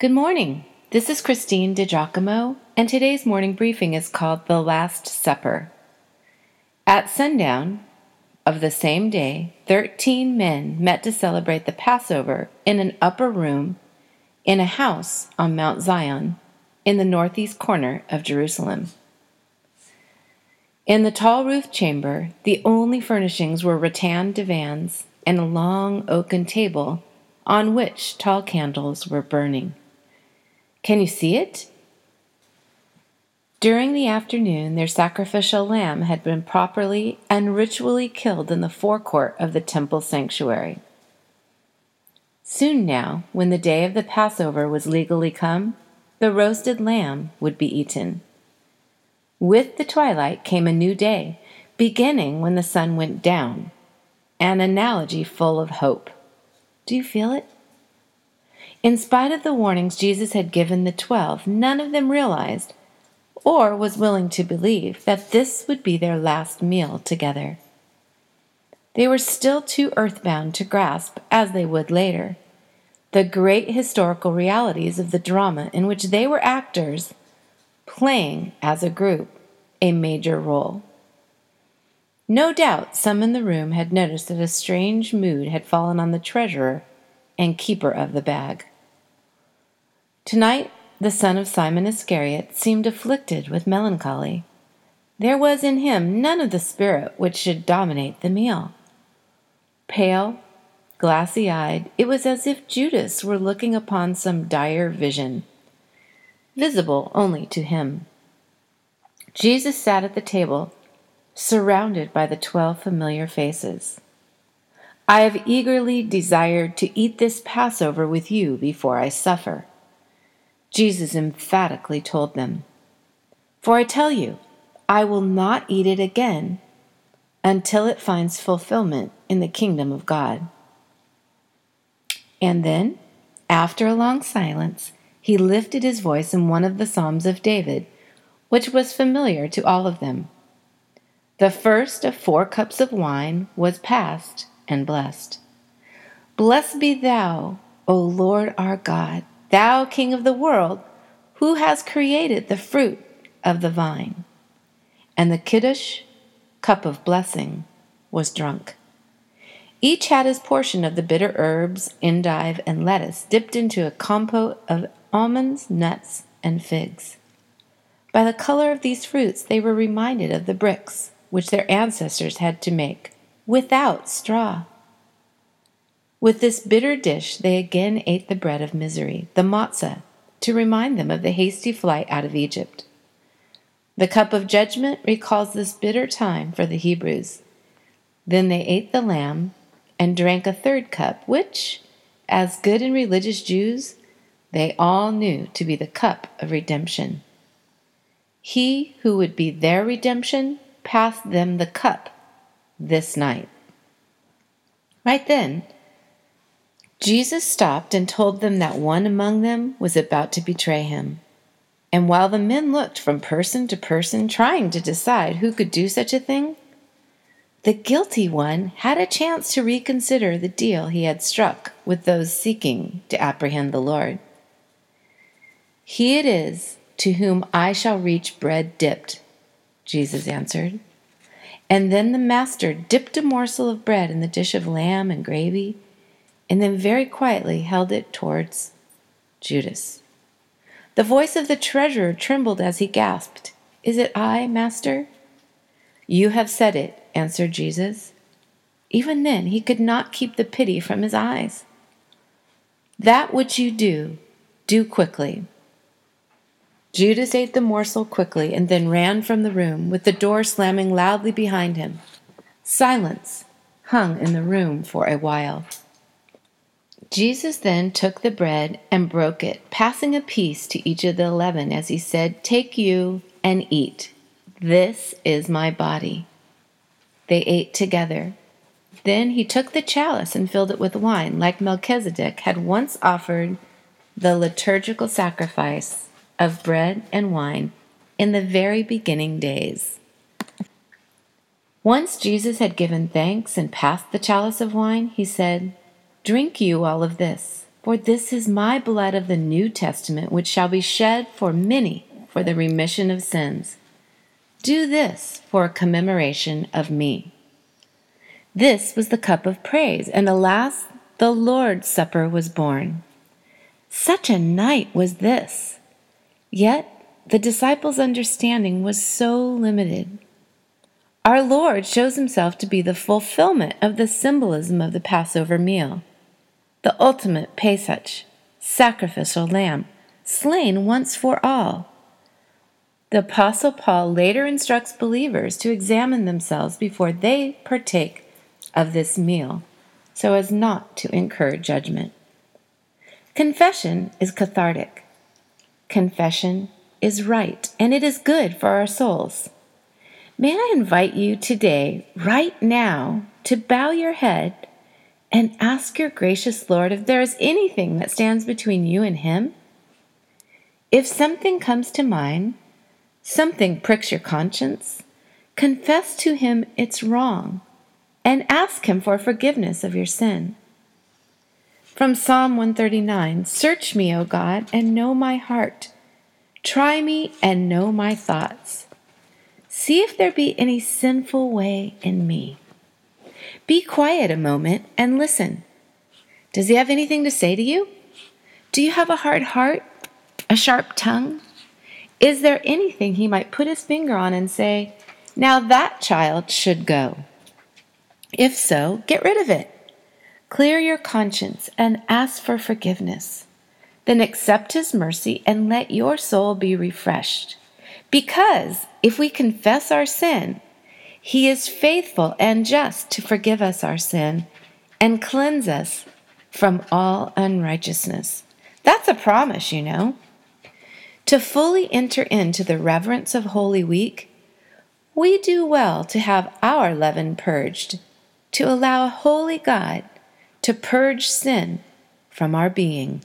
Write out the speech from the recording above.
Good morning. This is Christine DiGiacomo, and today's morning briefing is called The Last Supper. At sundown of the same day, thirteen men met to celebrate the Passover in an upper room in a house on Mount Zion in the northeast corner of Jerusalem. In the tall roof chamber, the only furnishings were rattan divans and a long oaken table on which tall candles were burning. Can you see it? During the afternoon, their sacrificial lamb had been properly and ritually killed in the forecourt of the temple sanctuary. Soon now, when the day of the Passover was legally come, the roasted lamb would be eaten. With the twilight came a new day, beginning when the sun went down, an analogy full of hope. Do you feel it? In spite of the warnings Jesus had given the twelve, none of them realized or was willing to believe that this would be their last meal together. They were still too earthbound to grasp, as they would later, the great historical realities of the drama in which they were actors playing as a group a major role. No doubt some in the room had noticed that a strange mood had fallen on the treasurer and keeper of the bag. Tonight, the son of Simon Iscariot seemed afflicted with melancholy. There was in him none of the spirit which should dominate the meal. Pale, glassy eyed, it was as if Judas were looking upon some dire vision, visible only to him. Jesus sat at the table, surrounded by the twelve familiar faces. I have eagerly desired to eat this Passover with you before I suffer. Jesus emphatically told them, For I tell you, I will not eat it again until it finds fulfillment in the kingdom of God. And then, after a long silence, he lifted his voice in one of the Psalms of David which was familiar to all of them. The first of four cups of wine was passed and blessed. Blessed be thou, O Lord our God, thou King of the world, who has created the fruit of the vine. And the kiddush, cup of blessing, was drunk. Each had his portion of the bitter herbs, endive, and lettuce dipped into a compote of almonds, nuts, and figs. By the color of these fruits, they were reminded of the bricks which their ancestors had to make without straw. With this bitter dish, they again ate the bread of misery, the matzah, to remind them of the hasty flight out of Egypt. The cup of judgment recalls this bitter time for the Hebrews. Then they ate the lamb and drank a third cup, which, as good and religious Jews, they all knew to be the cup of redemption. He who would be their redemption passed them the cup this night. Right then, Jesus stopped and told them that one among them was about to betray him. And while the men looked from person to person, trying to decide who could do such a thing, the guilty one had a chance to reconsider the deal he had struck with those seeking to apprehend the Lord. He it is to whom I shall reach bread dipped, Jesus answered. And then the master dipped a morsel of bread in the dish of lamb and gravy, and then very quietly held it towards Judas. The voice of the treasurer trembled as he gasped, Is it I, Master? You have said it, answered Jesus. Even then he could not keep the pity from his eyes. That which you do, do quickly. Judas ate the morsel quickly and then ran from the room, with the door slamming loudly behind him. Silence hung in the room for a while. Jesus then took the bread and broke it, passing a piece to each of the eleven as he said, Take you and eat. This is my body. They ate together. Then he took the chalice and filled it with wine, like Melchizedek had once offered the liturgical sacrifice of bread and wine in the very beginning days. Once Jesus had given thanks and passed the chalice of wine, he said, Drink you all of this, For this is my blood of the New Testament, which shall be shed for many for the remission of sins. Do this for a commemoration of me. This was the cup of praise, and alas, the Lord's Supper was born. Such a night was this! Yet the disciples' understanding was so limited. Our Lord shows himself to be the fulfillment of the symbolism of the Passover meal, the ultimate Pesach, sacrificial lamb, slain once for all. The Apostle Paul later instructs believers to examine themselves before they partake of this meal so as not to incur judgment. Confession is cathartic. Confession is right, and it is good for our souls. May I invite you today, right now, to bow your head and ask your gracious Lord if there is anything that stands between you and Him? If something comes to mind, something pricks your conscience, confess to Him it's wrong and ask Him for forgiveness of your sin. From Psalm 139 Search me, O God, and know my heart. Try me and know my thoughts. See if there be any sinful way in me. Be quiet a moment and listen. Does he have anything to say to you? Do you have a hard heart? A sharp tongue? Is there anything he might put his finger on and say, Now that child should go? If so, get rid of it. Clear your conscience and ask for forgiveness. Then accept his mercy and let your soul be refreshed. Because if we confess our sin, he is faithful and just to forgive us our sin and cleanse us from all unrighteousness. That's a promise, you know. To fully enter into the reverence of Holy Week, we do well to have our leaven purged to allow a holy God to purge sin from our being.